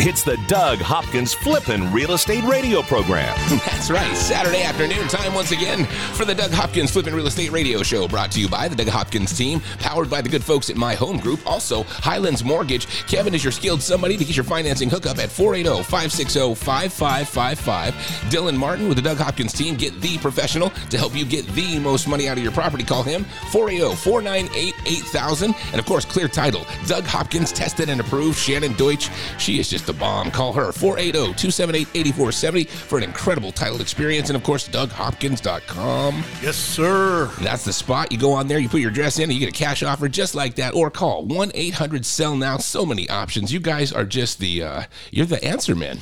It's the Doug Hopkins Flippin' Real Estate Radio Program. That's right. Saturday afternoon time once again for the Doug Hopkins Flippin' Real Estate Radio Show brought to you by the Doug Hopkins team, powered by the good folks at My Home Group. Also, Highlands Mortgage. Kevin is your skilled somebody to get your financing hookup at 480-560-5555. Dylan Martin with the Doug Hopkins team. Get the professional to help you get the most money out of your property. Call him 480-498-8000. And of course, clear title. Doug Hopkins tested and approved. Shannon Deutsch. She is just the bomb. Call her 480 278 8470 for an incredible title experience. And of course, DougHopkins.com. Yes, sir. That's the spot. You go on there, you put your address in, and you get a cash offer just like that. Or call 1 800 Sell Now. So many options. You guys are just the, uh, you're the answer man.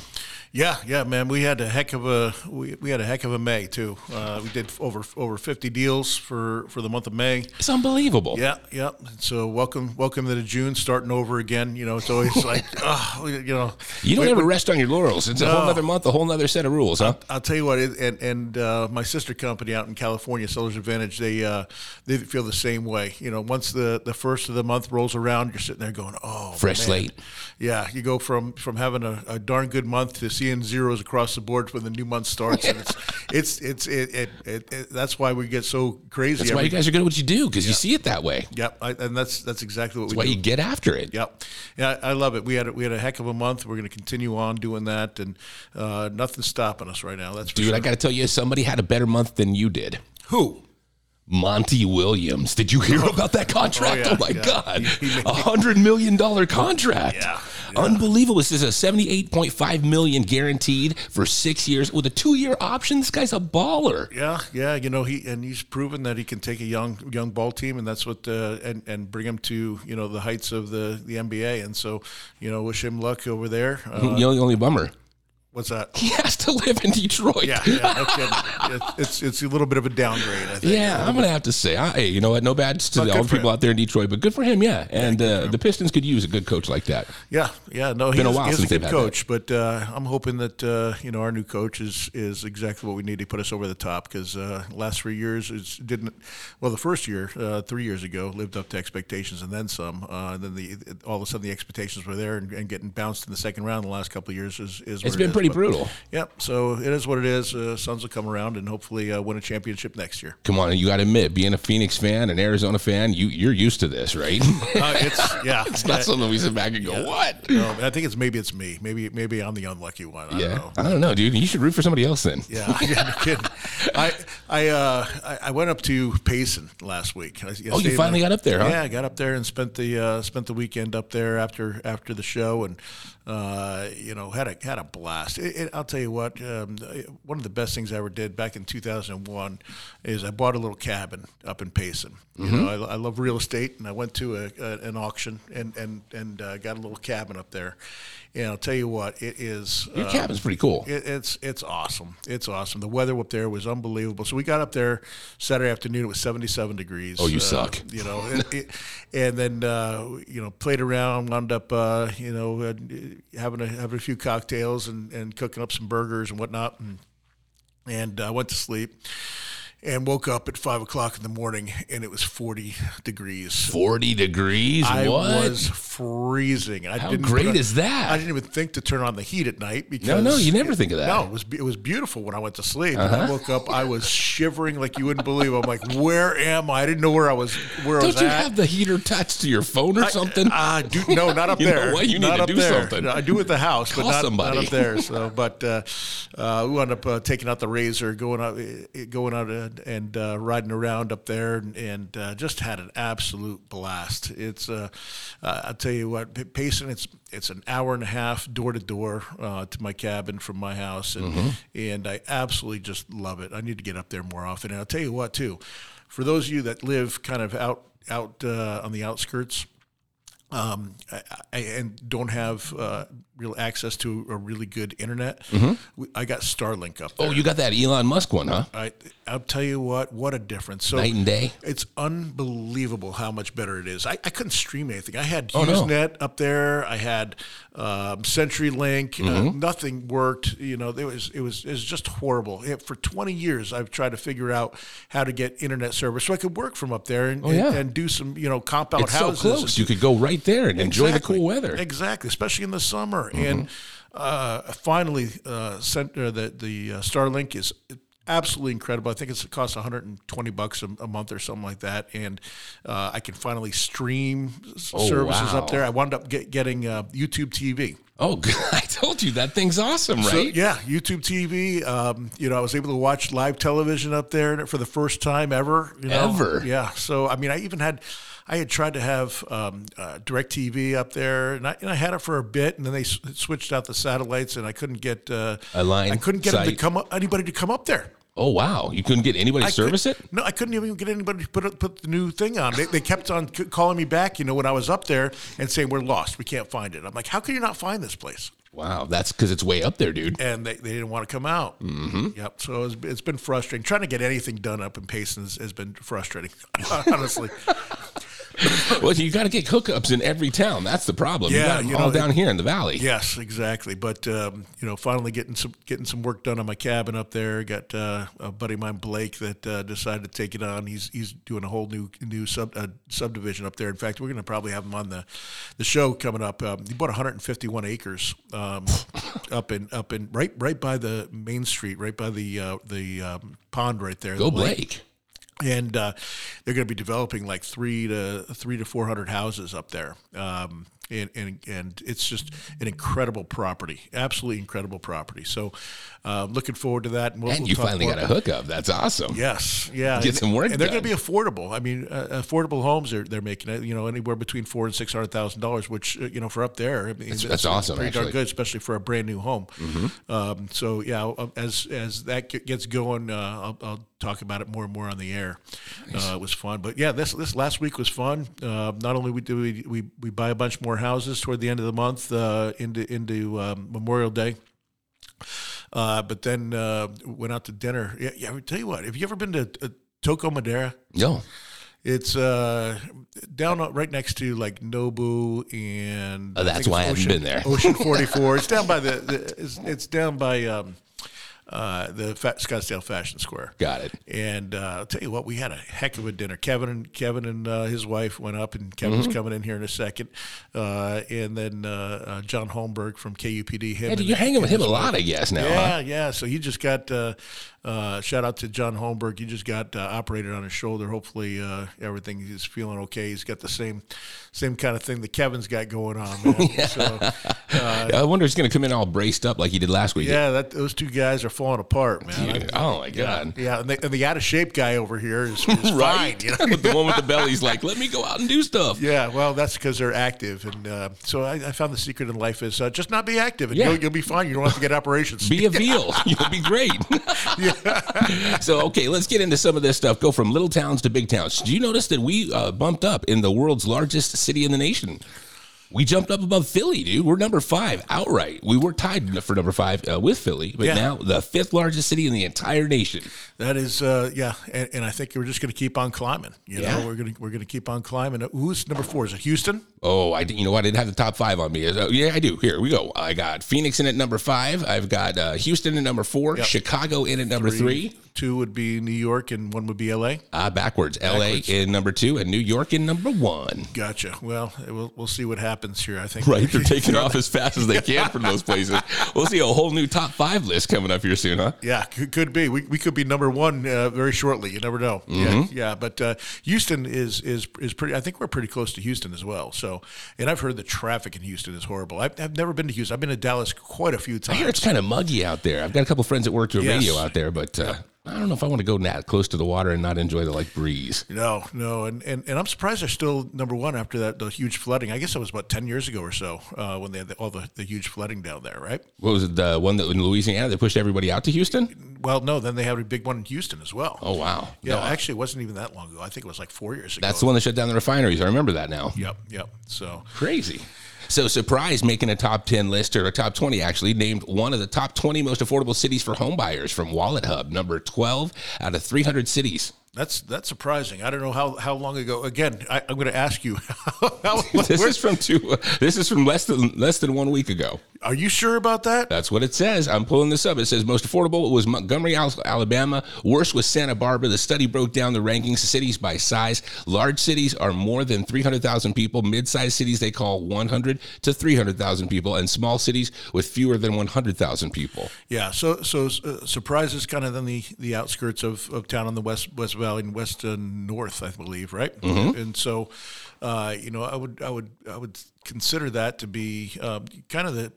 Yeah, yeah, man. We had a heck of a we, we had a heck of a May too. Uh, we did over over fifty deals for for the month of May. It's unbelievable. Yeah, yeah. So welcome welcome to the June, starting over again. You know, it's always like, oh, you know, You don't we- ever we- rest on your laurels. It's a whole other month, a whole other set of rules, huh? I'll tell you what, it, and and uh, my sister company out in California, Sellers Advantage, they uh, they feel the same way. You know, once the, the first of the month rolls around, you're sitting there going, "Oh, Fresh man." slate. Yeah, you go from from having a, a darn good month to seeing zeros across the board when the new month starts, and it's it's it's it, it, it, it that's why we get so crazy. That's why you guys are good at what you do because you see it that way. Yep, I, and that's that's exactly what That's we why do. you get after it. Yep. Yeah, I love it. We had a, we had a heck of a month. We're going to continue on doing that, and uh, nothing's stopping us right now. That's Dude, sure. I got to tell you, somebody had a better month than you did. who? Monty Williams. Did you hear about that contract? Oh, yeah, my yeah. God. He- he made- A hundred million dollar contract. Yeah, Unbelievable. This is a 78.5 million guaranteed for six years with a two year option. This guy's a baller. Yeah, yeah, you know he and he's proven that he can take a young young ball team, and that's what uh, and and bring him to you know the heights of the the NBA. And so you know, wish him luck over there. Uh, the only bummer. What's that? He has to live in Detroit. Yeah, yeah. It's, it's a little bit of a downgrade. I think. Yeah, I'm gonna have to say, I, hey, you know what? No bad to all the people him. out there in Detroit, but good for him, yeah. And uh, the Pistons could use a good coach like that. Yeah, yeah, no, Been a while he's since a good had that. coach, but uh, I'm hoping that uh, you know our new coach is is exactly what we need to put us over the top because uh, last three years it didn't. Well, the first year, uh, three years ago, lived up to expectations and then some. Uh, and then the all of a sudden the expectations were there, and, and getting bounced in the second round the last couple of years is is. It's it been is. pretty But- brutal. Yep. So it is what it is. Uh, Suns will come around and hopefully uh, win a championship next year. Come on, you got to admit, being a Phoenix fan, an Arizona fan, you you're used to this, right? Uh, it's yeah. it's not something we sit back and go, "What?" No, I think it's maybe it's me. Maybe maybe I'm the unlucky one. I Yeah, don't know. I don't know, dude. You should root for somebody else then. Yeah, yeah, no kidding. I I uh I, went up to Payson last week. I, I Oh, you finally there- got up there, huh? Yeah, I got up there and spent the uh, spent the weekend up there after after the show, and uh, you know had a had a blast. It, it, I'll tell you what, um, one of the best things I ever did back in 2001 is I bought a little cabin up in Payson. You Mm-hmm. know, I, I love real estate, and I went to a, a, an auction and and and uh, got a little cabin up there. And I'll tell you what, it is. Your uh, cabin's pretty cool. it, it's it's awesome. It's awesome. The weather up there was unbelievable. So we got up there Saturday afternoon. It was seventy seven degrees. Oh, you Uh, suck. You know, it, it, and then uh, you know played around, wound up uh, you know uh, having a having a few cocktails and, and cooking up some burgers and whatnot, and and uh, went to sleep. And woke up at five o'clock in the morning, and it was forty degrees. Forty degrees. I what? was freezing. I How didn't great on- is that? I didn't even think to turn on the heat at night because No, no, you never think of that. No, it was it was beautiful when I went to sleep. Uh-huh. I woke up, I was shivering like you wouldn't believe. I'm like, where am I? I didn't know where I was. Where I Don't was you at. have the heater attached to your phone or something? Ah, do, no, not up You there. what? You need to do there. something. No, I do at the house, Call but not, somebody. not up there. So, but uh, uh, we wound up uh, taking out the razor, going out, eh, going out and, and uh, riding around up there, and, and uh, just had an absolute blast. It's, uh, I'll tell you what, Payson, it's it's an hour and a half door to door uh, to my cabin from my house, and Mm-hmm. and I absolutely just love it. I need to get up there more often. And I'll tell you what, too, for those of you that live kind of out out uh, on the outskirts. um, I, I, and don't have uh, real access to a really good internet, we, I got Starlink up there. Oh, you got that Elon Musk one, huh? I, I'll tell you what, what a difference. So Night and day. It's unbelievable how much better it is. I, I couldn't stream anything. I had Oh, no. HughesNet up there. I had um, CenturyLink. Mm-hmm. Uh, nothing worked. You know, it was it was it was just horrible. It, for 20 years, I've tried to figure out how to get internet service so I could work from up there and, Oh, yeah. and, and do some you know compound It's so houses. close. You could go right there and enjoy the cool weather. Exactly, especially in the summer. Mm-hmm. And uh, finally, uh, sent, uh, the the uh, Starlink is absolutely incredible. I think it's, it costs 120 bucks a, a month or something like that, and uh, I can finally stream Oh, services wow. up there. I wound up get, getting uh, YouTube TV. Oh, I told you that thing's awesome, right? So, yeah, YouTube TV. Um, you know, I was able to watch live television up there for the first time ever. You know? Ever? Yeah. So, I mean, I even had, I had tried to have um, uh, DirecTV up there, and I, and I had it for a bit, and then they s- switched out the satellites, and I couldn't get uh, A line I couldn't get them to site. come up, anybody to come up there. Oh, wow. You couldn't get anybody to service it? No, I couldn't even get anybody to put put the new thing on. They, they kept on c- calling me back, you know, when I was up there and saying we're lost, we can't find it. I'm like, how can you not find this place? Wow. That's because it's way up there, dude. and they, they didn't want to come out. Mm-hmm. Yep. So it's, it's been frustrating. Trying to get anything done up in Payson has, has been frustrating, honestly. well, you got to get hookups in every town. That's the problem. you Yeah, you all know, down here in the valley. yes, exactly. But um, you know, finally getting some getting some work done on my cabin up there. Got uh, a buddy of mine, Blake, that uh, decided to take it on. He's he's doing a whole new new sub uh, subdivision up there. In fact, we're going to probably have him on the the show coming up. Um, he bought 151 acres um, up in up in right right by the main street, right by the uh, the um, pond right there. Go the lake. Blake. And uh, they're going to be developing like three to three to four hundred houses up there. Um, and, and and it's just an incredible property, absolutely incredible property. So, uh, looking forward to that. And, we'll, And we'll you finally got a hookup. That's awesome. Yes, yeah. Get and, some work and they're going to be affordable. I mean, uh, affordable homes are they're making it. You know, anywhere between four and six hundred thousand dollars, which uh, you know for up there, I mean, that's, that's awesome, Pretty darn actually. Mm-hmm. good, especially for a brand new home. Um, so yeah, as as that gets going, uh, I'll, I'll talk about it more and more on the air. Uh, it was fun, but yeah, this this last week was fun. Uh, not only we do we, we we buy a bunch more houses toward the end of the month uh, into into um, Memorial Day. Uh, but then uh, went out to dinner. Yeah, yeah. I would tell you what. Have you ever been to uh, Toca Madera? No. It's uh, down right next to like Nobu and Oh, that's it's why I haven't Ocean- been there. Ocean Forty Four. it's down by the. the it's, it's down by um, uh, the Fa- Scottsdale Fashion Square. got it. And uh, I'll tell you what, we had a heck of a dinner. Kevin and Kevin and uh, his wife went up, and Kevin's Mm-hmm. coming in here in a second. Uh, and then uh, uh, John Holmberg from KUPD. Him Yeah, and- you're hanging with him a lot. I guess, now. Yeah, huh? yeah. So he just got uh, uh, shout out to John Holmberg. He just got uh, operated on his shoulder. Hopefully, uh, everything is feeling okay. He's got the same same kind of thing that Kevin's got going on. Man. So uh, I wonder if he's going to come in all braced up like he did last week. yeah, that those two guys are falling apart, man. Oh, my God. Yeah, and the, and the out of shape guy over here is, is fine. You know? the one with the belly's like, let me go out and do stuff. Yeah, well, that's because they're active, and uh, so I, I found the secret in life is uh, just not be active, and Yeah. you'll, you'll be fine. You don't have to get operations. Be a veal. You'll be great. so, okay, let's get into some of this stuff. Go from little towns to big towns. Do you notice that we uh, bumped up in the world's largest city in the nation? We jumped up above Philly, dude. We're number five outright. We were tied for number five uh, with Philly, but Yeah. now the fifth largest city in the entire nation. That is, uh, yeah, and, and I think we're just going to keep on climbing. You Yeah. know, we're going to we're going to keep on climbing. Uh, Who's number four? Is it Houston? Oh, I you know what? I didn't have the top five on me. Uh, yeah, I do. Here we go. I got Phoenix in at number five. I've got uh, Houston at number four. Yep. Chicago in at number three. Two would be New York, and one would be L.A. Uh, backwards. Backwards. LA in number two and New York in number one. Gotcha. Well, we'll we'll see what happens here. I think. Right, they're taking off as fast as they can from those places. We'll see a whole new top five list coming up here soon, huh? Yeah, could, could be. We, we could be number one uh, very shortly. You never know. Yeah, Mm-hmm. yeah. But uh, Houston is is is pretty. I think we're pretty close to Houston as well. So, and I've heard the traffic in Houston is horrible. I've, I've never been to Houston. I've been to Dallas quite a few times. I hear it's kind of muggy out there. I've got a couple friends that work to a Yes. radio out there, but uh, I don't know if I want to go that close to the water and not enjoy the like breeze. No, no, and, and, and I'm surprised they're still number one after that the huge flooding. I guess that was about ten years ago or so uh, when they had the, all the, the huge flooding down there, right? What was it? The one that in Louisiana they pushed everybody out to Houston? Well, no, then they had a big one in Houston as well. Oh wow! Yeah, No, actually, it wasn't even that long ago. I think it was like four years ago. that's the one that shut down the refineries. I remember that now. Yep, yep. So Crazy. So, Surprise making a top 10 list, or a top 20 actually, named one of the top 20 most affordable cities for homebuyers from WalletHub, number 12 out of 300 cities. that's that's surprising. I don't know how, how long ago. Again, I, I'm going to ask you. How, This is from two. This is from less than less than one week ago. Are you sure about that? That's what it says. I'm pulling this up. It says most affordable was Montgomery, Alabama. Worst was Santa Barbara. The study broke down the rankings of cities by size. Large cities are more than 300,000 people. Mid-sized cities they call 100 to 300,000 people, and small cities with fewer than 100,000 people. Yeah. So so uh, surprise is kind of on the the outskirts of, of town on the west west valley and west and north, I believe, right? And so, uh, you know, I would I would I would consider that to be um, kind of the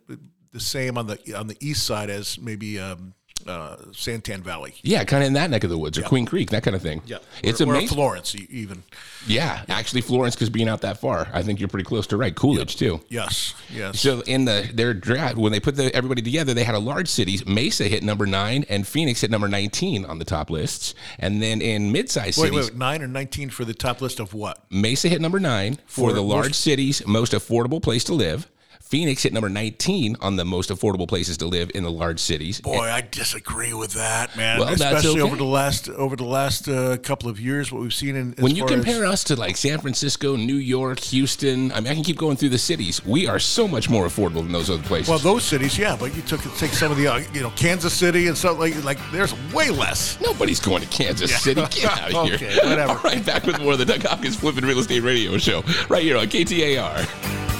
the same on the on the east side as maybe um, uh, Santan Valley. Yeah, kind of in that neck of the woods or Queen Creek, that kind of thing. Yeah, it's or, or amazing. Florence e- even. yeah, actually, Florence, because being out that far, I think you're pretty close to right. Coolidge too. Yes. Yes. So in the their draft, when they put the, everybody together, they had a large cities. Mesa hit number nine, and Phoenix hit number nineteen on the top lists. And then in mid-sized wait, cities, wait, nine or nineteen for the top list of what? Mesa hit number nine for, For the large most- cities, most affordable place to live. Phoenix hit number 19 on the most affordable places to live in the large cities. Boy, I disagree with that, man. Well, Especially okay. over the last over the last uh, couple of years, what we've seen in as when you far as- compare us to like San Francisco, New York, Houston, I mean, I can keep going through the cities. We are so much more affordable than those other places. Well, those cities, yeah, but you took take some of the, uh, you know, Kansas City and stuff like like. There's way less. Nobody's going to Kansas City. Get out of here. Okay, whatever. All right, back with more of the Doug Hopkins Flipping Real Estate Radio Show right here on KTAR.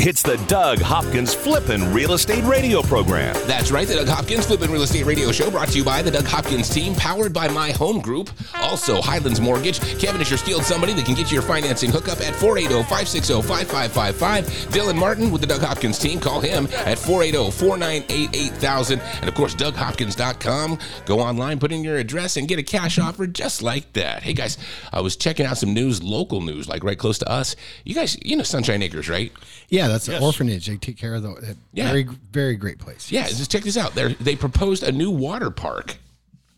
It's the Doug Hopkins Flippin' Real Estate Radio Program. That's right, the Doug Hopkins Flippin' Real Estate Radio Show brought to you by the Doug Hopkins team, powered by My Home Group. Also, Highlands Mortgage. Kevin is your skilled somebody that can get you your financing hookup at 480 560 5555. Dylan Martin with the Doug Hopkins team. Call him at 480 498 8000. And of course, DougHopkins.com. Go online, put in your address, and get a cash offer just like that. Hey guys, I was checking out some news, local news, like right close to us. You guys, you know Sunshine Acres, right? Yeah, that's an orphanage. They take care of the uh, Yeah. very very great place. Yeah, just check this out. They they proposed a new water park.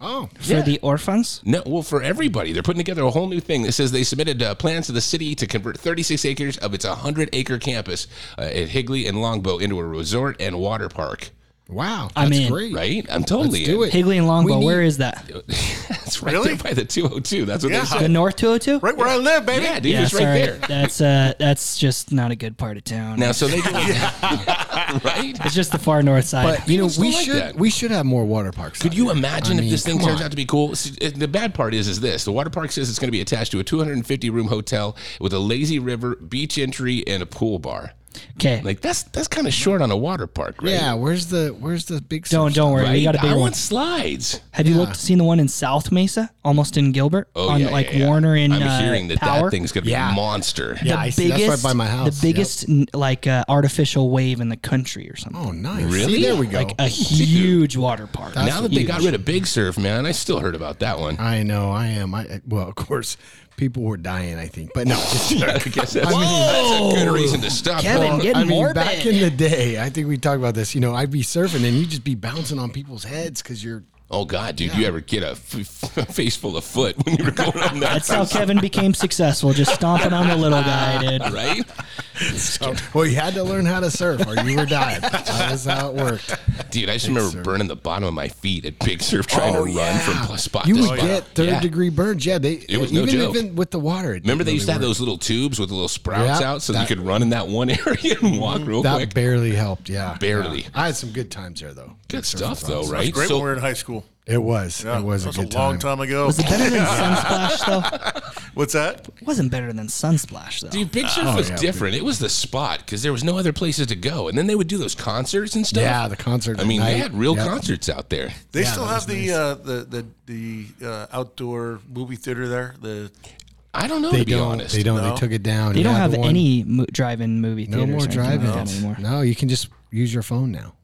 Oh, for Yeah. the orphans. No, well, for everybody, they're putting together a whole new thing. It says they submitted uh, plans to the city to convert 36 acres of its 100 acre campus uh, at Higley and Longbow into a resort and water park. Wow. I'm in. great. Right? I'm totally Let's do in. it. Higley and Longbow. We Where need- is that? That's right Really? there by the 202. That's what Yeah. they The. North 202. Right where I live, baby. Yeah, dude, Yeah, it's right sorry. there. That's uh, that's just not a good part of town. Now, so they do right? it's just the far north side. But you know, People we like should that. we should have more water parks. Could you here. imagine I if mean, this thing turns on. out to be cool? See, The bad part is, is this: the water park says it's going to be attached to a 250 room hotel with a lazy river, beach entry, and a pool bar. Okay, Like that's that's kind of short on a water park, right? Yeah, where's the where's the big? don't don't stop? worry. Right? We got a I bigger one. want slides. Have you looked seen the one in South Mesa, almost in Gilbert, Oh on yeah, like yeah, yeah. Warner and I'm uh, hearing that Power? that thing's going to be Yeah. a monster. Yeah, I see. That's right by my house. The biggest n like uh, artificial wave in the country or something. Oh, nice. Really? See, there we go. Like a huge water park. That's now that they got rid of Big Surf, man, I still heard about that one. I know. I am. I well, of course, people were dying. I think, but no. Just, I guess that's, that's a good reason to stop. Kevin, Well, get I mean, morbid. back in the day, I think we talked about this. You know, I'd be surfing and you'd just be bouncing on people's heads because you're. Oh God, dude, you ever get a f- f- face full of foot when you were going on that? That's how Kevin became successful, just stomping on the little guy, dude. right? Well, you had to learn how to surf, or you were dying. That was how it worked. Dude, I just remember burning the bottom of my feet at Big Surf trying oh, to run from spot Oh, You to would get third Yeah. degree burns. Yeah, they. It was no even joke. even with the water. it Remember they didn't used to have really those little tubes with the little sprouts Yeah, out so that- you could run in that one area and walk real work. that quick. barely helped. Yeah, Barely. Yeah. I had some good times there, though. Good Surfing stuff, though, It's right? great So- when we were in high school. It was. Yeah, it was that a good a long time. time ago. Was it better than Sunsplash though? What's that? It wasn't better than Sunsplash though. Dude, Big Surf Oh, was yeah, different. It was the spot because there was no other places to go, and then they would do those concerts and stuff. Yeah, the concert I at mean, they had real Yep. concerts out there. They Yeah, still have the, nice. uh, the the the uh, outdoor movie theater there. The I don't know They to be don't. honest. They don't. No. They took it down. they don't have the any mo- drive-in movie theater. No theaters. more or drive-ins. that anymore. No, you can just use your phone now.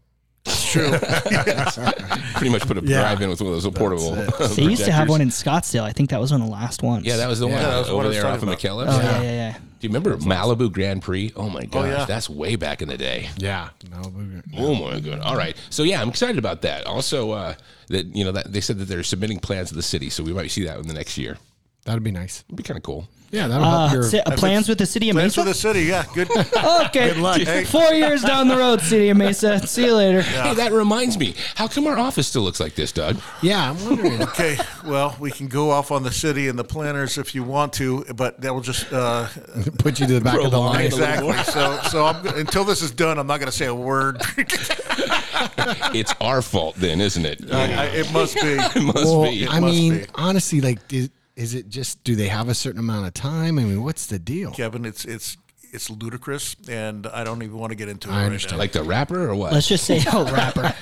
Pretty much put a Yeah. drive in with one of those portable. They used to have projectors. one in Scottsdale. I think that was one of the last ones. Yeah, that was the one that was over one I was there off of talking about. Oh yeah, yeah, yeah. Do you remember Malibu Grand Prix? Oh my gosh, yeah. that's way back in the day. Yeah. Malibu. Grand Prix. Oh my god! All right, so yeah, I'm excited about that. Also, uh, that you know that they said that they're submitting plans to the city, so we might see that in the next year. That'd be nice. It'd be kind of cool. Yeah, that'll help Uh, your. si- uh, plans with the city of Mesa. plans for Mesa. the city. Yeah, good. okay, good luck. Hey. four years down the road, city of Mesa. See you later. Hey, that reminds me. How come our office still looks like this, Doug? yeah, I'm wondering. Okay, well, we can go off on the city and the planners if you want to, but that will just uh, Put you to the back of the Prolong line. it exactly. So, so I'm, until this is done, I'm not going to say a word. It's our fault then, isn't it? I, I, it must be. it must Well, be. I must mean, be. honestly, like, is, is it just? Do they have a certain amount of time? I mean, what's the deal? Kevin, it's it's it's ludicrous, and I don't even want to get into it I right understand. now. Like the rapper or what? Let's just say, oh, rapper.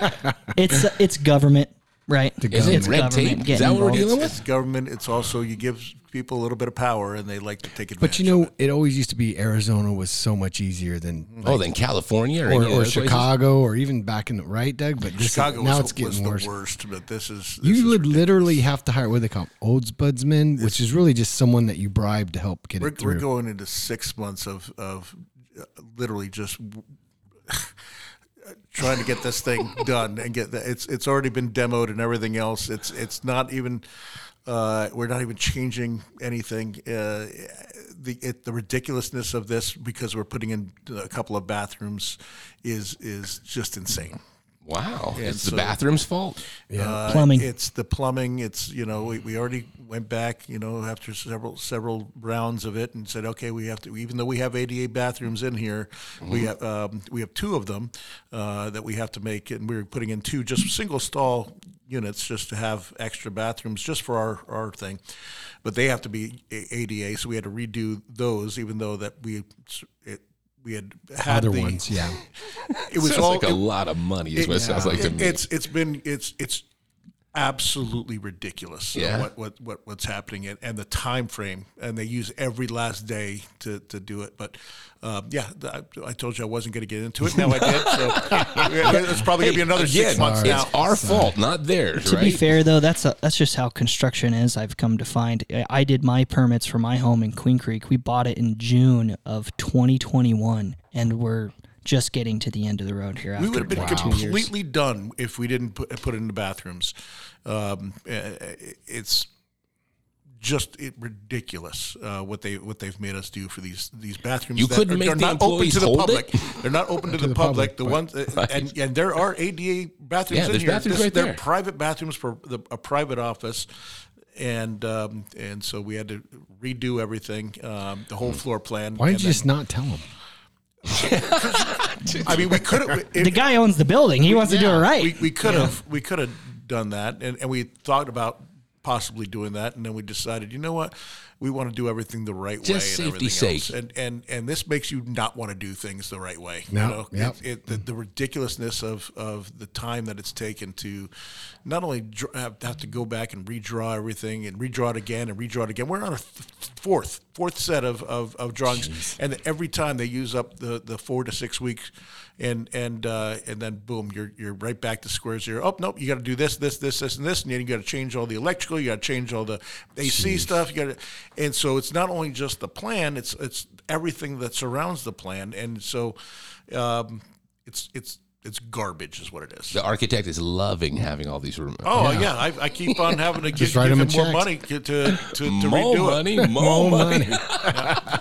It's it's government, right? Is it red tape? Is that what we're involved. dealing It's with? government. It's also you give people a little bit of power, and they like to take advantage. But you know, it always used to be Arizona was so much easier than Oh, then California or, or, or those places? Chicago or even back in the right, Doug. But this Chicago is, now was, it's getting was worse. the worst, but this is. This You is would ridiculous. literally have to hire what they call ombudsman, which is really just someone that you bribe to help get We're, it through. we're going into six months of of uh, literally just trying to get this thing done and get the, it's it's already been demoed and everything else. It's it's not even uh, we're not even changing anything. Uh, the it, the ridiculousness of this because we're putting in a couple of bathrooms is is just insane. Wow, it's the bathroom's fault. Uh, Plumbing. It's the plumbing. It's you know we, we already went back you know after several several rounds of it and said okay we have to even though we have 88 bathrooms in here we have um, we have two of them uh, that we have to make and we're putting in two just single stall units just to have extra bathrooms just for our our thing, but they have to be ADA so we had to redo those even though that we it we had had Other the, ones, yeah. It was Sounds all like a it- lot of money. Is what it sounds like to me. It's it's been it's it's absolutely ridiculous. uh, Yeah. what, what what what's happening and, and the time frame, and they use every last day to, to do it. But um, yeah, th- I, I told you I wasn't going to get into it. Now I did. So it's probably going to be another six Again, months now. it's our fault, not theirs, To right? be fair, though, that's a, that's just how construction is. I've come to find. I- I did my permits for my home in Queen Creek. We bought it in June of 2021, and we're just getting to the end of the road here after we would have been two years. completely done if we didn't put, put it in the bathrooms. Um, uh, it's just it, ridiculous uh, what they what they've made us do for these these bathrooms. You that couldn't are, make they're the not open to the public. it? They're not open to, the, the public. public, The but- ones uh, and and there are ADA bathrooms Yeah, in there's here. bathrooms This- right they're there. private bathrooms for the, a private office. And um, and so we had to redo everything, um, the whole floor plan. Why and did you just not tell them? I mean, we could have. The guy owns the building. He wants to do it right. We, we could have we could have done that, and, and we thought about possibly doing that, and then we decided, you know what, we want to do everything the right Just way, and safety's everything sake. else. and and and this makes you not want to do things the right way. No, you know, yep. it, it, the, the ridiculousness of of the time that it's taken to not only dr- have, have to go back and redraw everything and redraw it again and redraw it again. We're on a th- fourth fourth set of of, of drawings, and every time they use up the the four to six weeks and and uh, and then boom, you're you're right back to square zero. Oh nope, you got to do this, this, this, this, and this, and then you got to change all the electrical, you got to change all the AC stuff, you got to, and so it's not only just the plan, it's it's everything that surrounds the plan, and so um, it's it's it's garbage, is what it is. the architect is loving having all these rooms. Oh yeah, I, I keep on having to give, give him him more check. money to to, to more redo money, it. more money.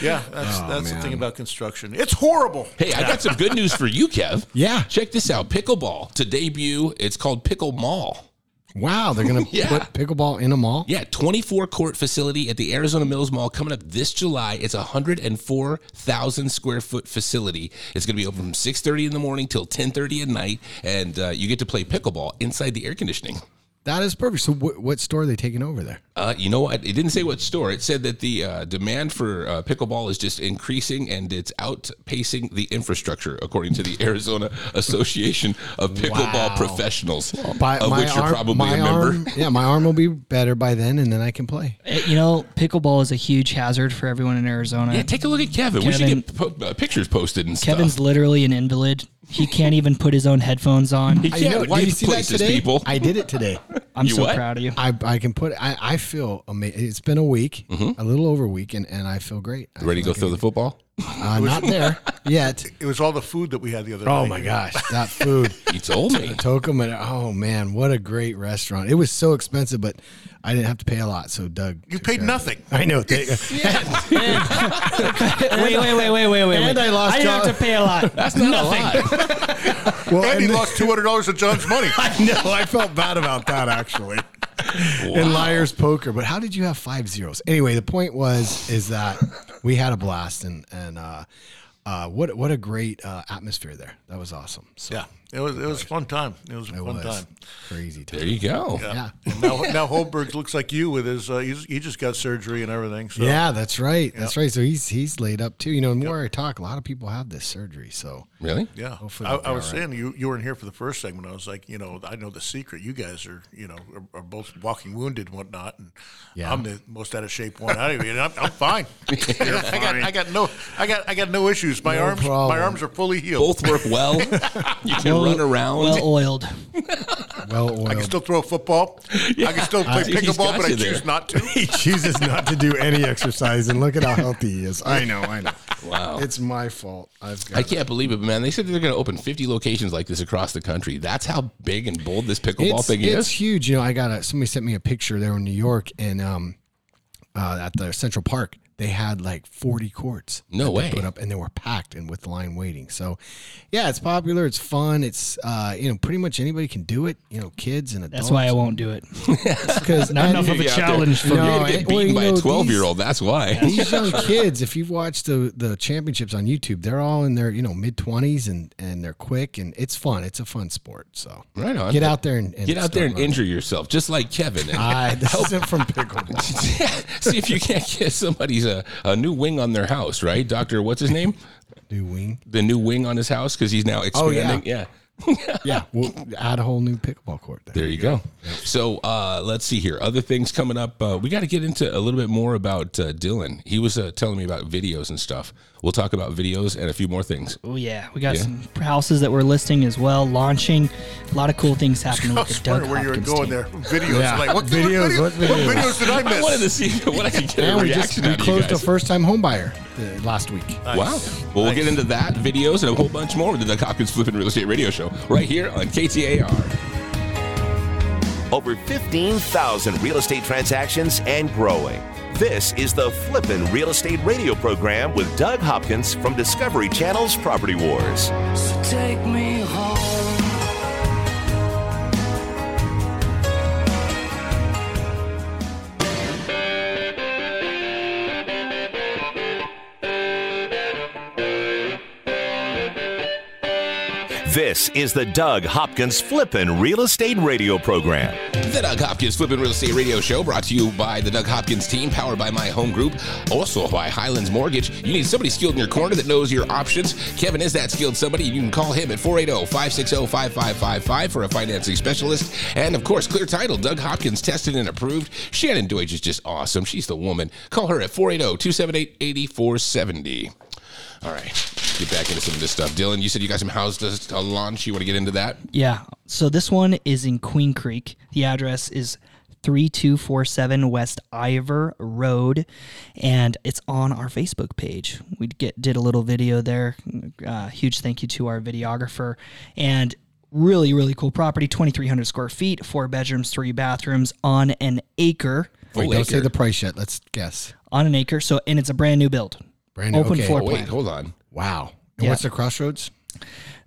Yeah, that's Oh, that's the thing about construction. It's horrible. Hey, I got some good news for you, Kev. Yeah. Check this out. Pickleball to debut. It's called Pickle Mall. Wow, they're gonna Yeah. put pickleball in a mall. Yeah, 24 court facility at the Arizona Mills Mall coming up this July. It's a 104,000 square foot facility. It's going to be open from 6:30 in the morning till 10:30 at night, and uh, you get to play pickleball inside the air conditioning. That is perfect. So, what, what store are they taking over there? Uh, you know what? It didn't say what store. It said that the uh, demand for uh, pickleball is just increasing and it's outpacing the infrastructure, according to the Arizona Association of Pickleball Wow. Professionals, By- of which you're probably a member. Arm, yeah, my arm will be better by then, and then I can play. You know, pickleball is a huge hazard for everyone in Arizona. Yeah, take a look at Kevin. we should get po- uh, pictures posted and Kevin's stuff. literally an invalid. He can't even put his own headphones on. He I can't know. wipe Did you see that places, today? people. I did it today. I'm You so what? proud of you. I, I can put. I, I feel amazing. It's been a week, a little over a week, and, and I feel great. I Mm-hmm. Ready to feel go throw the football? Uh, not there yet. It was all the food that we had the other day. Oh night. my gosh, that food. You told me. Tokum and oh man, what a great restaurant! It was so expensive, but I didn't have to pay a lot. So Doug, You paid care nothing. I know. They, wait, wait, wait, wait, wait, wait. And. I lost I didn't have to pay a lot. That's not a lot. well, And he and- lost two hundred dollars of John's money. I know. I felt bad about that actually. In liar's poker, but how did you have five zeros? Anyway, the point was is that we had a blast and and uh, uh, what what a great uh, atmosphere there. That was awesome. So Yeah, it was it was a fun time. It was a it fun was time. crazy. Time. There you go. Yeah. And now now Holmberg looks like you with his uh, he's, he just got surgery and everything. So Yeah, that's right. That's right. So he's he's laid up too. You know, the more I talk, a lot of people have this surgery. So Really? Yeah, Hopefully I, I was all right. saying you you weren't here for the first segment. I was like, you know, I know the secret. You guys are, you know, are, are both walking wounded and whatnot, and Yeah. I'm the most out of shape one. I, I'm, I'm fine. I got I got no I got I got no issues. My No arms problem. my arms are fully healed. Both work well. you can run around. Well oiled. well I can still throw a football. I can still play pickleball, but I there. choose not to. he chooses not to do any exercise, and look at how healthy he is. I know. I know. Wow. It's my fault. I've got I can't believe it, man. They said they're going to open 50 locations like this across the country. That's how big and bold this pickleball it's, thing it's is. It's huge. You know, I got a somebody sent me a picture there in New York, and um, uh, at the Central Park, they had like forty courts. No way. Put up, and they were packed and with line waiting. So, yeah, it's popular. It's fun. It's uh, you know, pretty much anybody can do it. You know, kids and adults. That's why I won't do it. because Not enough of a challenge for You're No, going to it- get well, beaten you by a 12 year old. That's why. these young kids, if you've watched the the championships on YouTube, they're all in their you know mid twenties and and they're quick and it's fun. It's a fun sport. So Right on. get out there and, and Get out there and running. injure yourself, just like Kevin. And I, this isn't from pickleball. see if you can't get somebody's uh, a, a new wing on their house, right? Doctor, what's his name? New wing. The new wing on his house because he's now expanding. Oh, yeah. expanding. yeah. Yeah, we'll add a whole new pickleball court there. There you go. So uh, let's see here. Other things coming up. Uh, we got to get into a little bit more about uh, Dylan. He was uh, telling me about videos and stuff. We'll talk about videos and a few more things. Oh yeah, we got Yeah. some houses that we're listing as well, launching. A lot of cool things happening I with the Doug wondering where you were Hopkins going team. there. Videos. Yeah. Like, what Videos, What, what videos? videos? did I I miss? wanted to see what I could get a And we just reaction we out of you closed a first time home buyer uh, last week. Wow. Well, we'll get into that, videos, and a whole bunch more with the Doug Hopkins Flipping Real Estate Radio Show right here on KTAR. Over 15,000 real estate transactions and growing. This is the Flippin' Real Estate Radio program with Doug Hopkins from Discovery Channel's Property Wars. So This is the Doug Hopkins Flippin' Real Estate Radio program. The Doug Hopkins Flipping Real Estate Radio Show brought to you by the Doug Hopkins team, powered by My Home Group, also by Highlands Mortgage. You need somebody skilled in your corner that knows your options. Kevin is that skilled somebody. You can call him at 480 560 5555 for a financing specialist. And of course, Clear Title, Doug Hopkins tested and approved. Shannon Deutsch is just awesome. She's the woman. Call her at 480 278 8470. All right, get back into some of this stuff. Dylan, you said you got some houses to launch. You want to get into that? Yeah. So this one is in Queen Creek. The address is 3247 West Ivor Road, and it's on our Facebook page. We get did a little video there. Uh, huge thank you to our videographer, and really really cool property. 2,300 square feet, four bedrooms, three bathrooms on an acre. Wait, Full don't say the price yet. Let's guess. On an acre. So and it's a brand new build. Brand new. Open okay. floor Oh, wait, plan. hold on. Wow. And Yeah. what's the crossroads?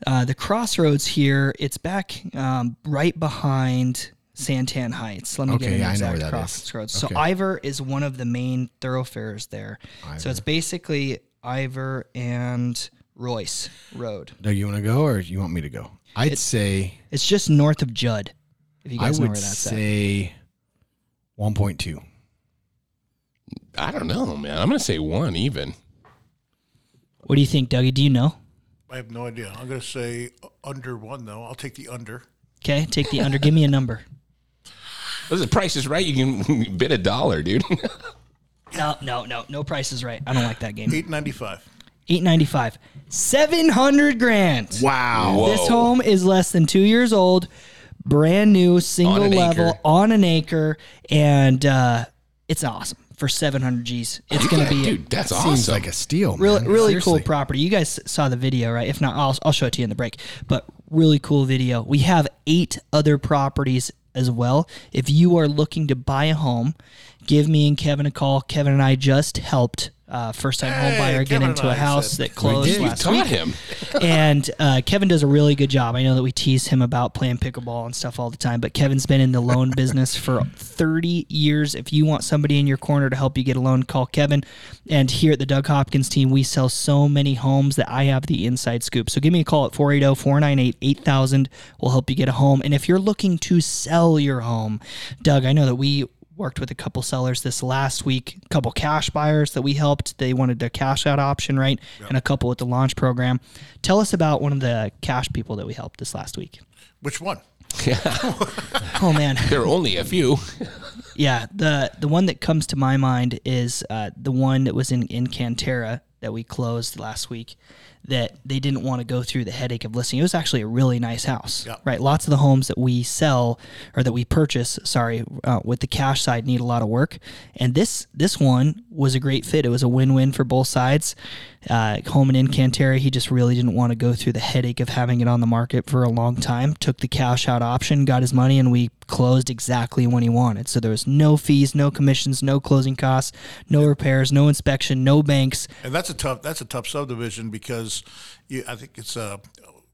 Uh, the crossroads here, it's back um, right behind Santan Heights. Let me Okay, get an I know exact where that is. crossroads. So Okay. Ivor is one of the main thoroughfares there. So it's basically Ivor and Royce Road. Do you want to go or you want me to go? I'd say It's just north of Judd. If you I guys know would where that's at. say 1.2. I don't know, man. I'm going to say one even. What do you think, Dougie? Do you know? I have no idea. I'm going to say under one, though. I'll take the under. Okay, take the under. Give me a number. Listen, price is right. You can bid a dollar, dude. No, no, no, no price is right. I don't like that game. 895. Eight ninety five, seven hundred grand. Wow. Whoa. This home is less than two years old, brand new, single an level, acre. on an acre, and uh, it's awesome for 700 G's. It's going to be dude. That's Seems awesome. like a steal. really, man. really Seriously. cool property. You guys saw the video, right? If not, I'll, I'll show it to you in the break. But really cool video. We have eight other properties as well. If you are looking to buy a home, give me and Kevin a call. Kevin and I just helped uh, first time home Hey, buyer get into and a I house said- that closed did. you last taught week him. and uh, Kevin does a really good job. I know that we tease him about playing pickleball and stuff all the time, but Kevin's been in the loan business for 30 years. If you want somebody in your corner to help you get a loan, call Kevin. And here at the Doug Hopkins team, we sell so many homes that I have the inside scoop. So give me a call at 480 498 8000. We'll help you get a home. And if you're looking to sell your home, Doug, I know that we worked with a couple sellers this last week, a couple cash buyers that we helped. They wanted their cash out option, right? And a couple with the launch program. Tell us about one of the cash people that we helped this last week. Which one? Yeah. Oh man, There are only a few. yeah. The the one that comes to my mind is uh, the one that was in Encanterra that we closed last week. That they didn't want to go through the headache of listing. It was actually a really nice house, right? Lots of the homes that we sell or that we purchase, sorry, uh, with the cash side need a lot of work. And this this one was a great fit. It was a win win for both sides. Uh, Holman in Cantera, he just really didn't want to go through the headache of having it on the market for a long time. Took the cash out option, got his money, and we closed exactly when he wanted. So there was no fees, no commissions, no closing costs, no repairs, no inspection, no banks. And that's a tough. That's a tough subdivision because you, I think it's a.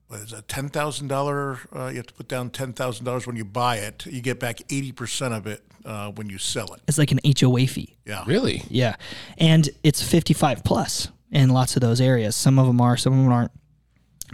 What is it, ten thousand dollar? Uh, you have to put down ten thousand dollars when you buy it. You get back eighty percent of it uh, when you sell it. It's like an HOA fee. Yeah, Really? Yeah. And it's 55 plus in lots of those areas. Some of them are, some of them aren't.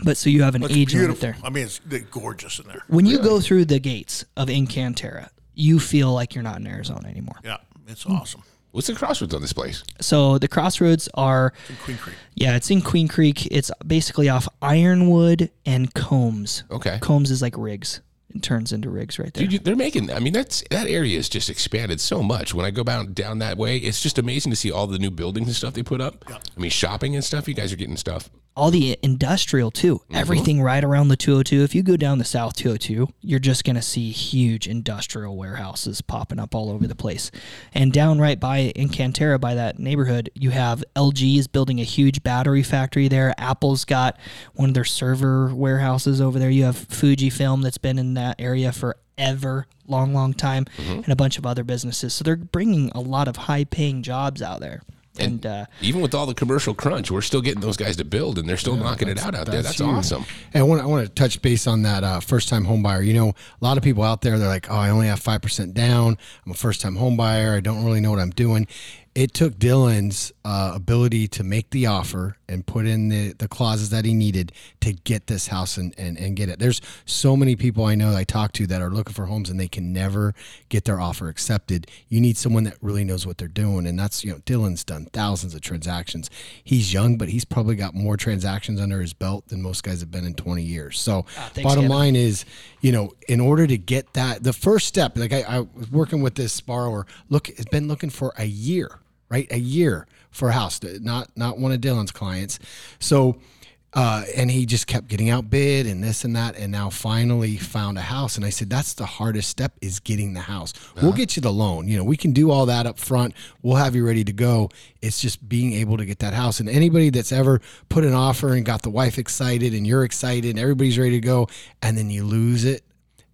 But so you have an It's age limit there. I mean, it's gorgeous in there. When you go through the gates of Encanterra, you feel like you're not in Arizona anymore. Yeah, it's awesome. What's the crossroads on this place? So the crossroads are Queen Creek. Yeah, it's in Queen Creek. It's basically off Ironwood and Combs. Okay. Combs is like Riggs. It turns into Riggs right there. Dude, they're making. I mean, that's that area is just expanded so much. When I go down down that way, it's just amazing to see all the new buildings and stuff they put up. I mean, shopping and stuff. You guys are getting stuff. All the industrial too. Mm-hmm. Everything right around the 202. If you go down the South 202, you're just going to see huge industrial warehouses popping up all over the place. And down right by Encanterra, by that neighborhood, you have LG is building a huge battery factory there. Apple's got one of their server warehouses over there. You have Fujifilm that's been in that area forever, long, long time, Mm-hmm. and a bunch of other businesses. So they're bringing a lot of high-paying jobs out there. And, uh, Even with all the commercial crunch, we're still getting those guys to build, and they're still knocking it out out there. That's huge. awesome. And I want, I want to touch base on that uh, first time home buyer. You know, a lot of people out there, they're like, oh, I only have 5% down. I'm a first time home buyer. I don't really know what I'm doing. It took Dylan's uh, ability to make the offer and put in the, the clauses that he needed to get this house and, and, and get it. There's so many people I know I talk to that are looking for homes and they can never get their offer accepted. You need someone that really knows what they're doing. And that's, you know, Dylan's done thousands of transactions. He's young, but he's probably got more transactions under his belt than most guys have been in 20 years. So, ah, thanks, bottom line is, you know, in order to get that, the first step, like I, I was working with this borrower, look, has been looking for a year, right? A year for a house, not not one of Dylan's clients. So, uh, and he just kept getting outbid and this and that, and now finally found a house. And I said, that's the hardest step is getting the house. We'll get you the loan. You know, we can do all that up front. We'll have you ready to go. It's just being able to get that house. And anybody that's ever put an offer and got the wife excited and you're excited and everybody's ready to go, and then you lose it,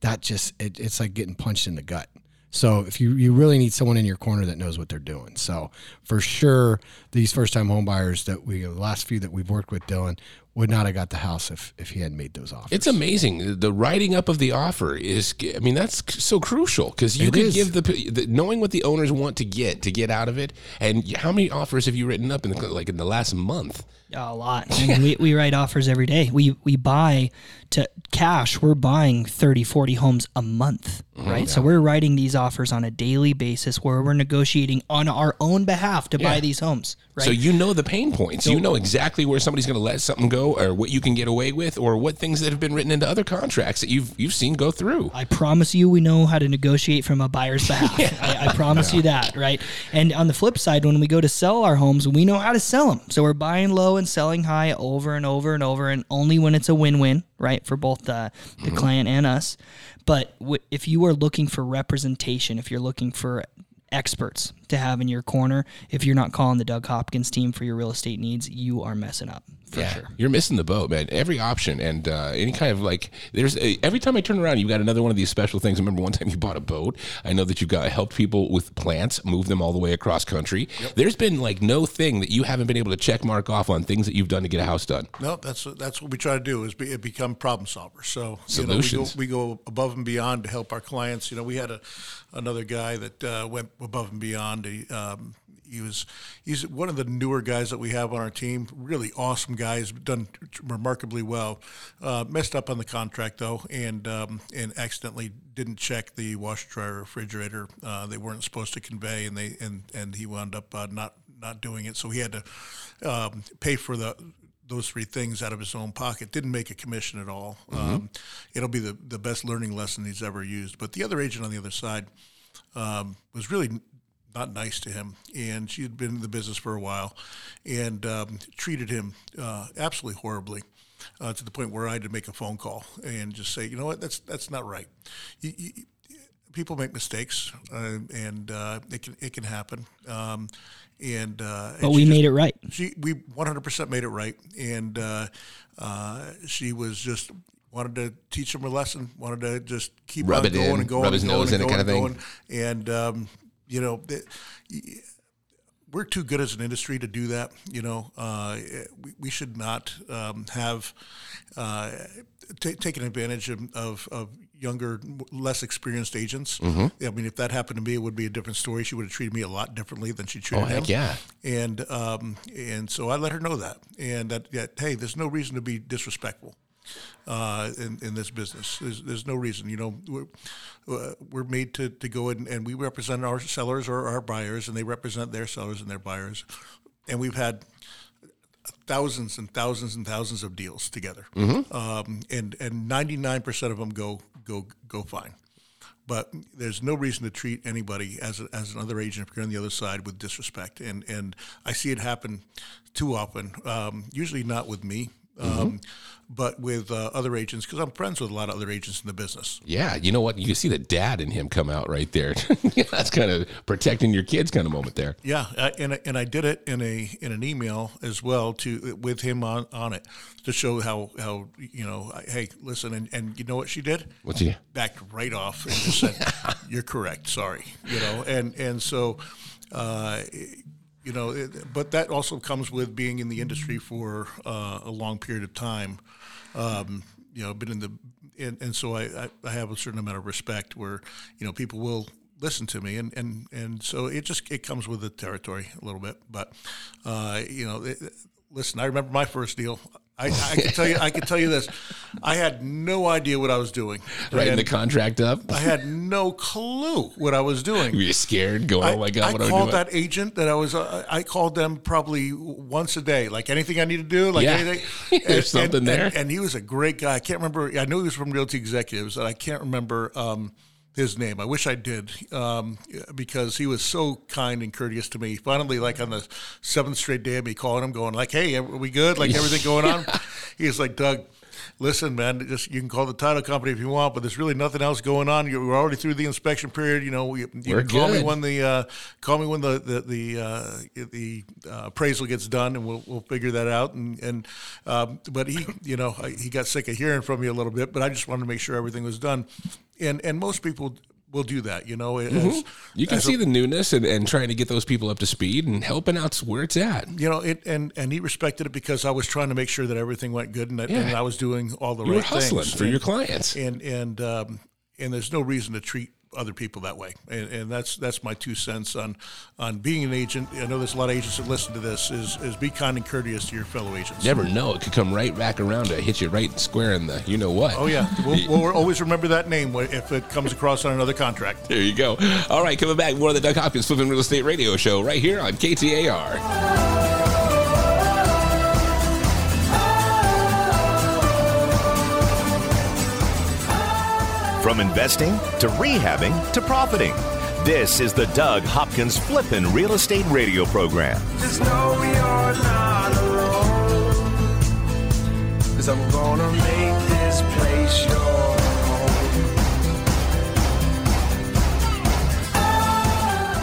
that just it, it's like getting punched in the gut. So if you you really need someone in your corner that knows what they're doing. So for sure, these first time homebuyers that we the last few that we've worked with, Dylan would not have got the house if if he hadn't made those offers. It's amazing. The writing up of the offer is, I mean, that's so crucial because you It could is. give the, the knowing what the owners want to get to get out of it. And how many offers have you written up in the, like in the last month? A lot. I mean, we, we write offers every day. We we buy to cash. We're buying 30, 40 homes a month, Mm-hmm. right? So we're writing these offers on a daily basis where we're negotiating on our own behalf to buy these homes, right? So you know the pain points. you know exactly where somebody's going to let something go, or what you can get away with, or what things that have been written into other contracts that you've you've seen go through. I promise you, we know how to negotiate from a buyer's behalf. I, I promise you that, right? And on the flip side, when we go to sell our homes, we know how to sell them. So we're buying low and selling high over and over and over, and only when it's a win-win, right, for both the, the mm-hmm. client and us. But w- if you are looking for representation, if you're looking for experts to have in your corner, if you're not calling the Doug Hopkins team for your real estate needs, you are messing up for yeah, sure. you're missing the boat, man. Every option and uh, any kind of like, there's a, every time I turn around, you've got another one of these special things. I remember one time you bought a boat. I know that you've got helped people with plants, move them all the way across country. There's been like no thing that you haven't been able to check mark off on things that you've done to get a house done. No, that's that's what we try to do is be, become problem solvers. So Solutions. You know, we, go, we go above and beyond to help our clients. You know, we had a another guy that uh, went above and beyond. He, um, he was he's one of the newer guys that we have on our team. Really awesome guy. He's done remarkably well. Uh, messed up on the contract though, and um, and accidentally didn't check the washer dryer refrigerator. Uh, they weren't supposed to convey, and they and and he wound up uh, not not doing it. So he had to um, pay for the those three things out of his own pocket. Didn't make a commission at all. Um, it'll be the, the best learning lesson he's ever used. But the other agent on the other side um, was really not nice to him, and she had been in the business for a while, and um, treated him uh, absolutely horribly. Uh, to the point where I had to make a phone call and just say, you know what, that's that's not right. You, you, people make mistakes, uh, and uh, it can it can happen. Um, and uh, But we made it right. she we 100% made it right and uh, uh, she was just wanted to teach him a lesson wanted to just keep Rub on it going in, and going rub his and going nose and in it going kind of and going. and um, you know we're too good as an industry to do that. You know, uh, we, we should not um, have uh, ta taken advantage of, of, of younger, less experienced agents. Mm-hmm. I mean, if that happened to me, it would be a different story. She would have treated me a lot differently than she treated Oh, heck him. yeah. And um, and so I let her know that, and that, that hey, there's no reason to be disrespectful. Uh, in, in this business. There's, there's no reason. You know, we're, uh, we're made to, to go in and we represent our sellers or our buyers, and they represent their sellers and their buyers. And we've had thousands and thousands and thousands of deals together, um, and and ninety nine percent of them go go go fine. But there's no reason to treat anybody as a, as another agent if you're on the other side with disrespect, and and I see it happen too often. Um, usually not with me. Um, But with uh, other agents, because I'm friends with a lot of other agents in the business. Yeah, you know what? You see the dad in him come out right there. That's kind of protecting your kids kind of moment there. Yeah, I, and I- and I did it in a in an email as well to with him on, on it to show how how you know I- hey listen and, and you know what she did What's he? backed right off and just said you're correct sorry you know and and so uh, you know it, but that also comes with being in the industry for uh, a long period of time um, you know been in the and, and so I, I, have a certain amount of respect where you know people will listen to me and, and, and so it just it comes with the territory a little bit but uh, you know it, listen I remember my first deal I, I can tell you I can tell you this I had no idea what I was doing Writing the contract up. I had no clue what I was doing Were you scared? Going, oh my god, what I what I called that agent that I was. Uh, I called them probably once a day, like anything I need to do, like Yeah. anything. There's something and, there. And, and he was a great guy. I can't remember. I knew he was from Realty Executives, and I can't remember um, his name. I wish I did, um, because he was so kind and courteous to me. Finally, like on the seventh straight day of me calling him, going like, "Hey, are we good? Like everything going on?" He's like, "Doug." Listen, man. Just you can call the title company if you want, but there's really nothing else going on. You- We're already through the inspection period. You know, you, you can call me when the uh, call me when the the the, uh, the uh, appraisal gets done, and we'll we'll figure that out. And and um, but he, you know, he got sick of hearing from me a little bit, but I just wanted to make sure everything was done. And and most people will do that, you know. Mm-hmm. You can as a- see the newness and, and trying to get those people up to speed and helping out where it's at. you know, it, and and he respected it because I was trying to make sure that everything went good and that and I was doing all the You right were hustling things for And- your clients. and and um, and there's no reason to treat other people that way. And, and that's that's my two cents on on being an agent. I know there's a lot of agents that listen to this. Is is be kind and courteous to your fellow agents. Never know. It could come right back around to hit you right square in the you know what. Oh yeah, we'll, we'll always remember that name if it comes across on another contract. There you go. All right, coming back, more of the Doug Hopkins Flipping Real Estate Radio Show right here on KTAR. From investing to rehabbing to profiting. This is the Doug Hopkins Flippin' Real Estate Radio Program. Just know you're not alone. Cause I'm gonna make this place your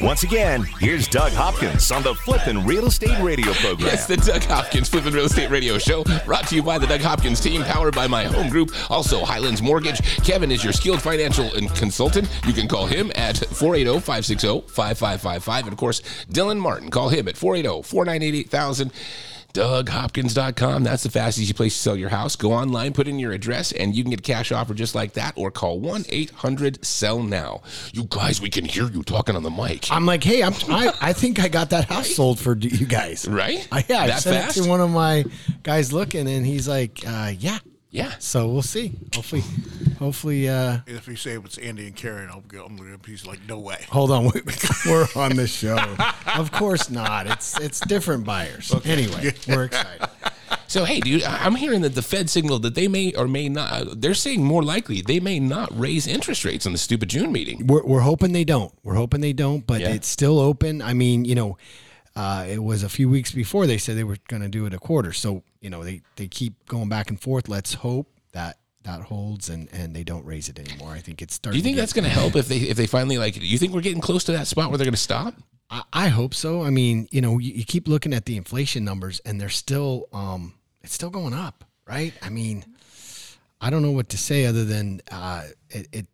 Once again, here's Doug Hopkins on the Flippin' Real Estate Radio program. Yes, the Doug Hopkins Flippin' Real Estate Radio Show, brought to you by the Doug Hopkins team, powered by my home group, also Highlands Mortgage. Kevin is your skilled financial and consultant. You can call him at 480 560 5555. And of course, Dylan Martin, call him at 480 498 8000. DougHopkins.com. That's the fastest place to sell your house. Go online, put in your address, and you can get a cash offer just like that, or call 1 800 Sell Now. You guys, we can hear you talking on the mic. I'm like, hey, I'm, I, I think I got that house sold for you guys. Right? I, yeah, I That sent fast? it to one of my guys looking, and he's like, uh, yeah. Yeah. So we'll see. Hopefully, hopefully. Uh, If you say it's Andy and Karen, I'll go. I'm gonna. He's like, no way. hold on, we're on the show. of course not. It's it's different buyers. Anyway, we're excited. So, hey, dude, I- I'm hearing that the Fed signaled that they may or may not, they're saying more likely they may not raise interest rates in the stupid June meeting. We're, we're hoping they don't. We're hoping they don't, but Yeah. it's still open. I mean, you know, uh, it was a few weeks before they said they were going to do it a quarter. So, you know, they, they keep going back and forth. Let's hope that that holds and, and they don't raise it anymore. I think it's starting. To. Do you think to that's going to help if they if they finally like? Do you think we're getting close to that spot where they're going to stop? I, I hope so. I mean, you know, you, you keep looking at the inflation numbers and they're still, um, it's still going up, right? I mean, I don't know what to say other than uh, it, it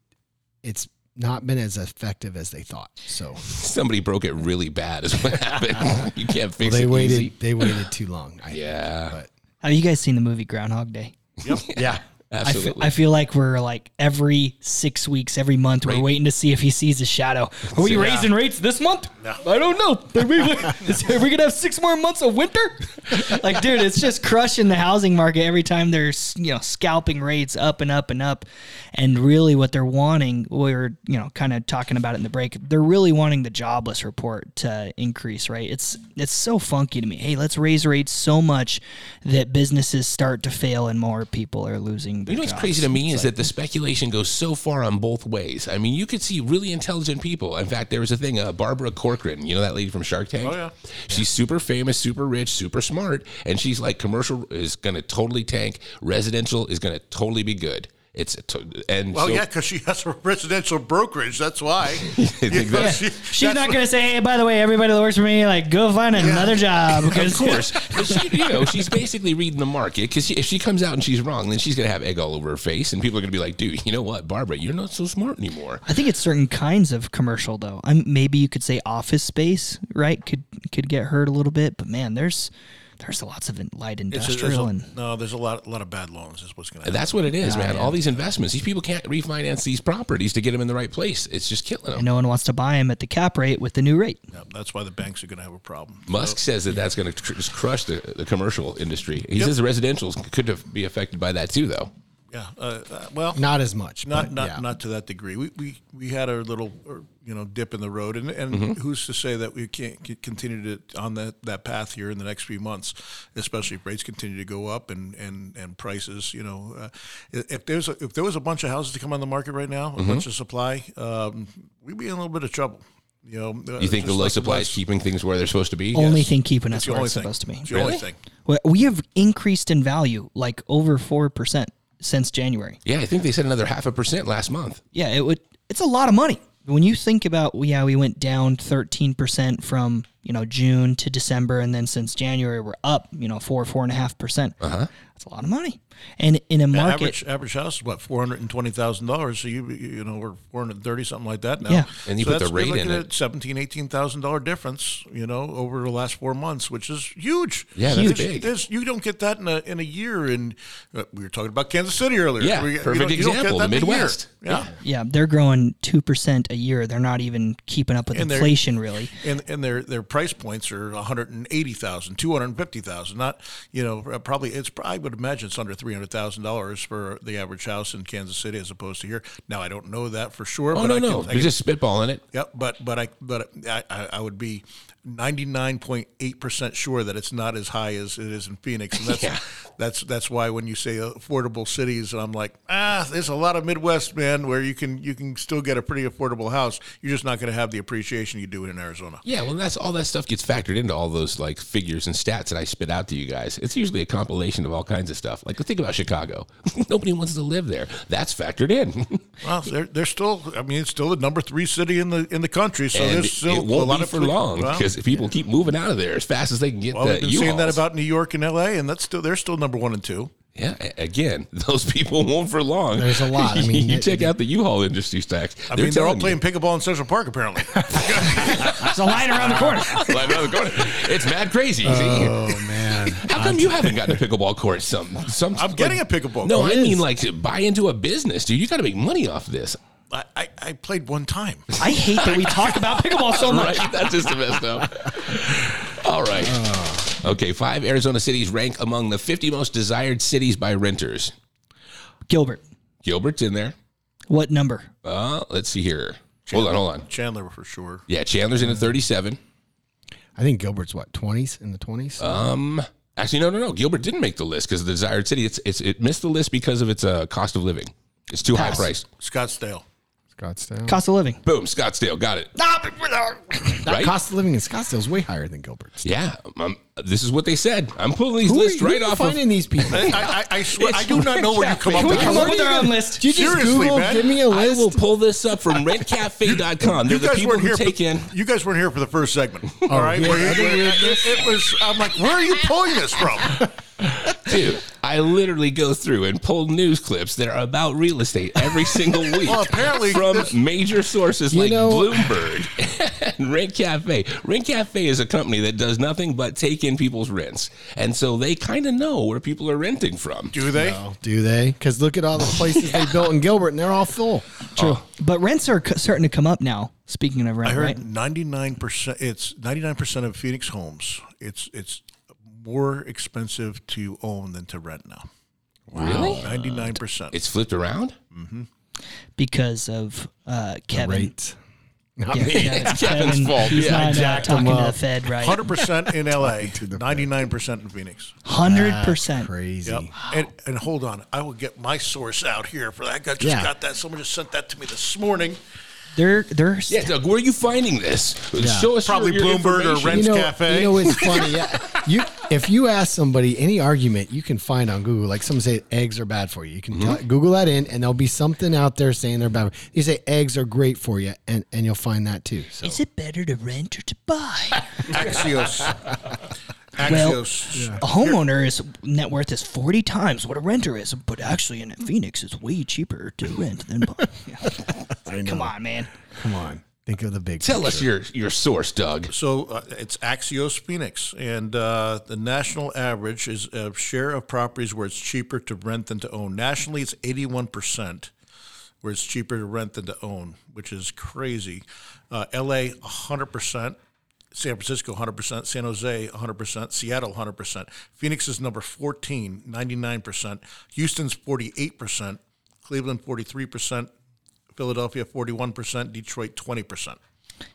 it's not been as effective as they thought. So Somebody broke it really bad, is what happened. you can't fix they it waited. easy. They waited too long. I, Yeah, but Have you guys seen the movie Groundhog Day? yeah, I feel, absolutely. I feel like we're like every six weeks, every month, we're Right. waiting to see if he sees a shadow. Are we raising rates this month? I don't know. Are we, is- are we gonna have six more months of winter? like, dude, it's just crushing the housing market every time they're you know scalping rates up and up and up. And really, what they're wanting, we were you know kind of talking about it in the break. They're really wanting the jobless report to increase, right? It's it's so funky to me. Hey, let's raise rates so much that businesses start to fail and more people are losing. You know what's crazy to me It's is that the speculation goes so far on both ways. I mean, you could see really intelligent people. In fact, there was a thing, uh, Barbara Corcoran, you know that lady from Shark Tank? Oh, yeah. She's super famous, super rich, super smart. And she's like, commercial is going to totally tank, residential is going to totally be good. It's a to- and Well, so, yeah, because she has a residential brokerage. That's why. think You know, that- she- She's that's not going to say, hey, by the way, everybody that works for me, like, go find another job. Because Of course, but she, you know, she's basically reading the market because if she comes out and she's wrong, then she's gonna have egg all over her face, and people are gonna be like, "Dude, you know what, Barbara, you're not so smart anymore." I think it's certain kinds of commercial, though. I'm, maybe you could say office space, right? Could could get hurt a little bit, but man, there's there's lots of in- light It's a- there's industrial a- and no, there's a lot, a lot of bad loans. Is what's going to happen. That's what it is, man. All these investments, these people can't refinance these properties to get them in the right place. It's just killing them. and no one wants to buy them at the cap rate with the new rate. Yeah, that's why the banks are going to have a problem. Musk says that that's going to tr- just crush the, the commercial industry. He says the residentials could have- be affected by that too, though. Yeah. Uh, uh, well, not as much. not but not yeah. not to that degree. We we, we had our little uh, you know dip in the road, and, and Mm-hmm. who's to say that we can't continue to on that, that path here in the next few months, especially if rates continue to go up and and, and prices. You know, uh, if there's a, if there was a bunch of houses to come on the market right now, a Mm-hmm. bunch of supply, um, we'd be in a little bit of trouble. You know, uh, You think the low supply was- is keeping things where they're supposed to be? Only thing keeping us the where only it's thing. supposed to be. It's the only Really? thing. Well, We have increased in value like over four percent since January. Yeah, I think they said another half a percent last month. Yeah, it would. It's a lot of money when you think about. Yeah, we went down thirteen percent from you know June to December, and then since January we're up you know four four and a half percent. Uh huh. That's a lot of money, and in a market. Average average house is what four hundred and twenty thousand dollars. So you you know we're four hundred thirty something like that now. Yeah. And you So put the that's- rate you're in looking it. at seventeen eighteen thousand dollar difference. You know over the last four months, which is huge. Yeah, that's There's- big. there's- you don't get that in a in a year. And uh, we were talking about Kansas City earlier. Yeah, We- you perfect don't- you don't get example, that the in a year. Midwest. Yeah. yeah, they're growing two percent a year. They're not even keeping up with And inflation, really. And and they're they're price points are 180,000, 250,000. Not, you know, uh, probably it's. I would imagine it's under three hundred thousand dollars for the average house in Kansas City as opposed to here. Now I don't know that for sure. Oh but no, I no, Can, you're just spitballing it. Yep, but but I but I, I, I would be ninety nine point eight percent sure that it's not as high as it is in Phoenix, and that's Yeah. that's that's why when you say affordable cities, I'm like, ah, there's a lot of Midwest man where you can you can still get a pretty affordable house. You're just not going to have the appreciation you do in Arizona. Yeah, well, that's all that stuff gets factored into all those like figures and stats that I spit out to you guys. It's usually a compilation of all kinds of stuff. Like think about Chicago. Nobody wants to live there. That's factored in. Well, they're they're still. I mean, it's still the number three city in the in the country. So and there's still it won't a lot be of for long because people keep moving out of there as fast as they can get well, the we've been saying that about New York and L.A. and that's still they're still number one and two. Yeah, again, those people won't for long. There's a lot. I mean, you it- check out the U-Haul industry stacks. I mean, they're all playing pickleball in Central Park apparently. it's a line around the corner. Right around the corner. It's mad crazy. Oh man. How come you haven't gotten a pickleball court? Some, some. I'm getting a pickleball No, court. I mean like to buy into a business, dude. You got to make money off this. I, I, I played one time. I hate that we talk about pickleball so much. Right? That's just the best up. All right. Okay, five Arizona cities rank among the 50 most desired cities by renters. Gilbert, Gilbert's in there. what number? Uh, let's see here. Hold on, hold on. Chandler for sure. Yeah, Chandler's in at 37. I think Gilbert's what twenties in the twenties. Um, actually, no, no, no. Gilbert didn't make the list because of the desired city. It's, it's it missed the list because of its uh, cost of living. It's too high Pass. priced. Scottsdale. Scottsdale. Cost of living. Boom, Scottsdale, got it. That Right? cost of living in Scottsdale is way higher than Gilbert's. Yeah, um, this is what they said. I'm pulling these Who are, lists who are right you off of. finding these people? I, I, I swear, I do not know where you come up Can we with come this. up with our own list? Did you just Seriously, Google? man. Give me a I list. will pull this up from rentcafe.com. They're You the guys people weren't who here. take For, in. you guys weren't here for the first segment. All right, yeah, Where you- I think we where- it, it was. I'm like, where are you pulling this from? Dude, I literally go through and pull news clips that are about real estate every single week. Well, apparently from this- major sources like know- Bloomberg and Rent Cafe. Rent Cafe is a company that does nothing but take in people's rents, and so they kind of know where people are renting from. Do they? Oh, do they? Because look at all the places they built in Gilbert, and they're all full. True. But rents are c- starting to come up now. Speaking of rent, I heard 99 percent. It's 99 percent of Phoenix homes. It's it's more expensive to own than to rent now. Really? 99 percent. It's flipped around. Because of uh, Kevin. Great. Not Yeah, me. Kevin- It's Kevin's fault. He's Yeah, not uh, jacked talking him to the up. Fed, right? 100 percent in L.A. 99 percent in Phoenix. Hundred percent. Crazy. Yep. And, and hold on, I will get my source out here for that. I got, just Yeah. got that. Someone just sent that to me this morning. They're they're Yeah, Doug, where are you finding this? Show us Probably your, your Bloomberg or information. Rent- You know, Cafe. you know what's funny? Yeah, you if you ask somebody any argument you can find on Google, like some say eggs are bad for you, you can Mm-hmm. t- Google that in, and there'll be something out there saying they're bad. You say eggs are great for you, and and you'll find that too. So Is it better to rent or to buy? Axios. Well, Axios. a homeowner's net worth is forty times what a renter is, but actually in Phoenix it's way cheaper to rent than buy. Come on, man. come on, think of the big. Tell us your your source, Doug. So uh, it's Axios Phoenix, and uh, the national average is a share of properties where it's cheaper to rent than to own. Nationally, it's eighty-one percent, where it's cheaper to rent than to own, which is crazy. Uh, L.A. hundred percent. San Francisco 100%, San Jose 100%, Seattle 100%. Phoenix is number 14, 99%. Houston's 48%, Cleveland 43%, Philadelphia 41%, Detroit 20%.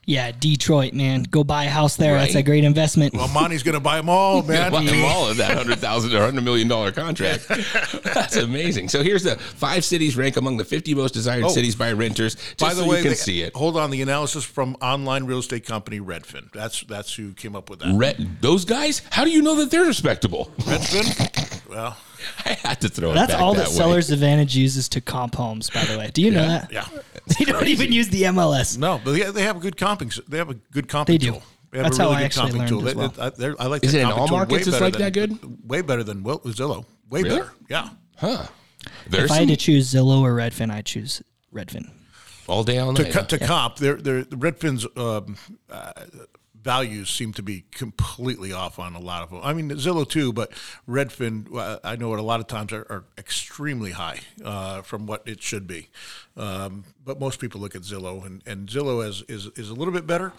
Yeah, Detroit, man, go buy a house there. That's a great investment. Well, Monty's going to buy them all, man. Buy them all of that hundred thousand or hundred million dollar contract. That's amazing. So here's the five cities rank among the fifty most desired Oh. cities by renters. Just By the so way, you can they- see it. Hold on, the analysis from online real estate company Redfin. That's that's who came up with that. Red, those guys, how do you know that they're respectable? Redfin. Well, I had to throw it That's back all that that. Sellers Advantage uses to comp homes. By the way, do you know that? yeah. They don't even use the MLS. No, but they, they have a good comping. They have a good comping They do. tool. They have That's a how really I good actually comping learned tool. as They- well. they- I, they're- I like Is their it in comping all tool markets way it's like than- that good? Way better than Will- Zillow. Way Really? better. Yeah. Huh. There's If I had to choose Zillow or Redfin, I'd choose Redfin. all day, all To, night. co- to comp, they're, they're, Redfin's um, uh, values seem to be completely off on a lot of them. I mean, Zillow too, but Redfin, I know it a lot of times are, are extremely high uh, from what it should be. Um, but most people look at Zillow, and, and Zillow is, is, is a little bit better.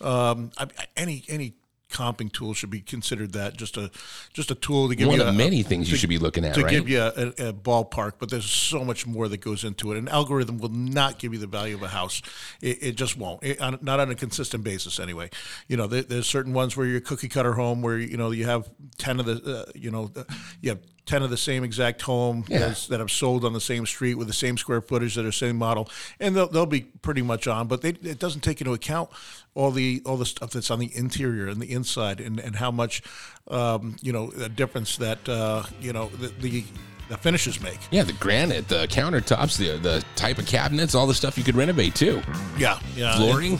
Um, I, any any comping tool should be considered that just a just a tool to give One you of a, many things you should be looking at, to right? give you a, a, ballpark, but there's so much more that goes into it. An algorithm will not give you the value of a house; it, it just won't. It, on, not on a consistent basis, anyway. You know, there, there's certain ones where you're cookie cutter home where you know you have ten of the, uh, you know, the, you have. 10 of the same exact home Yeah. that's- that have sold on the same street with the same square footage that are same model and they'll, they'll be pretty much on but they, it doesn't take into account all the all the stuff that's on the interior and the inside and, and how much um, you know the difference that uh, you know the, the the finishes make yeah, the granite, the countertops, the the type of cabinets, all the stuff you could renovate too. Yeah, yeah. Flooring.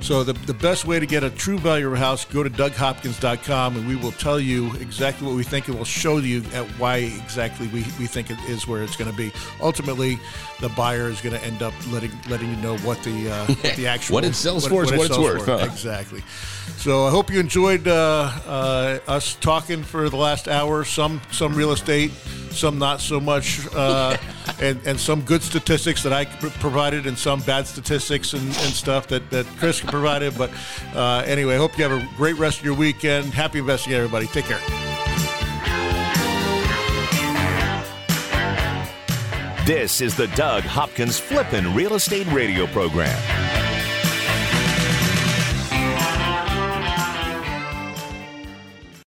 So the, the best way to get a true value of a house, go to DougHopkins.com and we will tell you exactly what we think and we'll show you at why exactly we, we think it is where it's going to be. Ultimately, the buyer is going to end up letting letting you know what the uh, what the actual What it sells for is what it's worth, huh? Exactly. So I hope you enjoyed uh, uh, us talking for the last hour. Some some real estate, some not so much, uh, and and some good statistics that I provided, and some bad statistics and, and stuff that that Chris provided. But uh, anyway, hope you have a great rest of your weekend. Happy investing, everybody. Take care. This is the Doug Hopkins Flippin' Real Estate Radio Program.